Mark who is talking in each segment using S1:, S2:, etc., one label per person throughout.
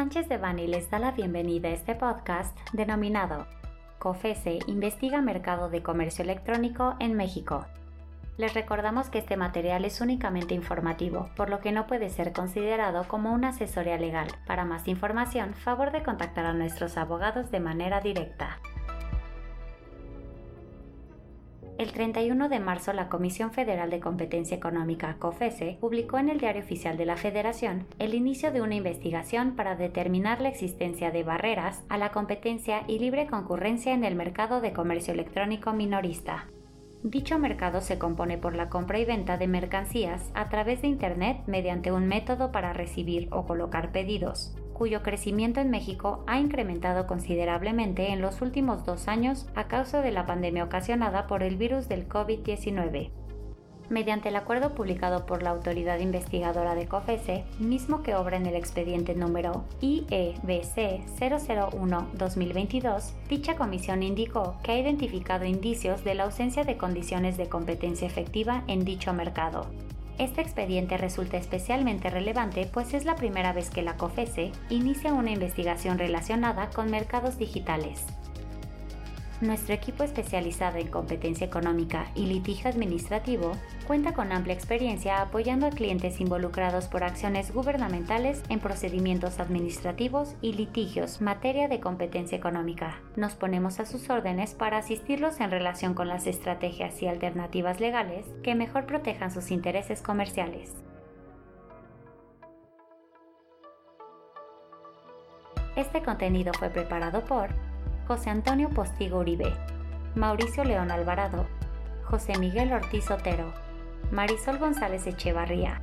S1: Sánchez de Bani les da la bienvenida a este podcast denominado COFESE investiga mercado de comercio electrónico en México. Les recordamos que este material es únicamente informativo, por lo que no puede ser considerado como una asesoría legal. Para más información, favor de contactar a nuestros abogados de manera directa. El 31 de marzo, la Comisión Federal de Competencia Económica, COFESE, publicó en el Diario Oficial de la Federación el inicio de una investigación para determinar la existencia de barreras a la competencia y libre concurrencia en el mercado de comercio electrónico minorista. Dicho mercado se compone por la compra y venta de mercancías a través de Internet mediante un método para recibir o colocar pedidos, cuyo crecimiento en México ha incrementado considerablemente en los últimos dos años a causa de la pandemia ocasionada por el virus del COVID-19 mediante el acuerdo publicado por la autoridad investigadora de COFESE, mismo que obra en el expediente número IEBC 001-2022, dicha comisión indicó que ha identificado indicios de la ausencia de condiciones de competencia efectiva en dicho mercado. Este expediente resulta especialmente relevante pues es la primera vez que la COFESE inicia una investigación relacionada con mercados digitales. Nuestro equipo especializado en competencia económica y litigio administrativo cuenta con amplia experiencia apoyando a clientes involucrados por acciones gubernamentales en procedimientos administrativos y litigios materia de competencia económica. Nos ponemos a sus órdenes para asistirlos en relación con las estrategias y alternativas legales que mejor protejan sus intereses comerciales. Este contenido fue preparado por José Antonio Postigo Uribe, Mauricio León Alvarado, José Miguel Ortiz Otero, Marisol González Echevarría,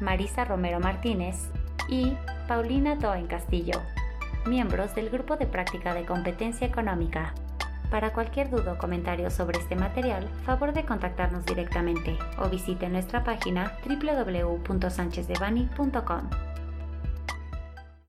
S1: Marisa Romero Martínez y Paulina Toen Castillo, miembros del Grupo de Práctica de Competencia Económica. Para cualquier duda o comentario sobre este material, favor de contactarnos directamente o visite nuestra página www.sanchezdevani.com.